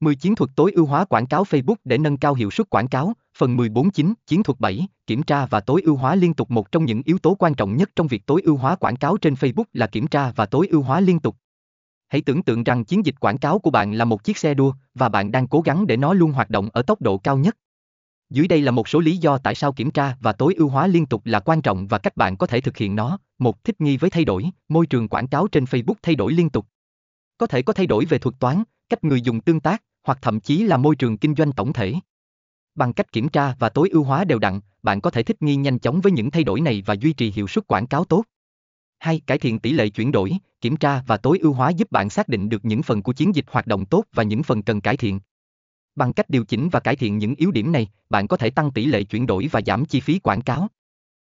10 chiến thuật tối ưu hóa quảng cáo Facebook để nâng cao hiệu suất quảng cáo. Phần 14.9, chiến thuật 7, kiểm tra và tối ưu hóa liên tục một trong những yếu tố quan trọng nhất trong việc tối ưu hóa quảng cáo trên Facebook là kiểm tra và tối ưu hóa liên tục. Hãy tưởng tượng rằng chiến dịch quảng cáo của bạn là một chiếc xe đua và bạn đang cố gắng để nó luôn hoạt động ở tốc độ cao nhất. Dưới đây là một số lý do tại sao kiểm tra và tối ưu hóa liên tục là quan trọng và cách bạn có thể thực hiện nó. Một, thích nghi với thay đổi, môi trường quảng cáo trên Facebook thay đổi liên tục. Có thể có thay đổi về thuật toán, cách người dùng tương tác, hoặc thậm chí là môi trường kinh doanh tổng thể. Bằng cách kiểm tra và tối ưu hóa đều đặn, bạn có thể thích nghi nhanh chóng với những thay đổi này và duy trì hiệu suất quảng cáo tốt. 2. Cải thiện tỷ lệ chuyển đổi, kiểm tra và tối ưu hóa giúp bạn xác định được những phần của chiến dịch hoạt động tốt và những phần cần cải thiện. Bằng cách điều chỉnh và cải thiện những yếu điểm này, bạn có thể tăng tỷ lệ chuyển đổi và giảm chi phí quảng cáo.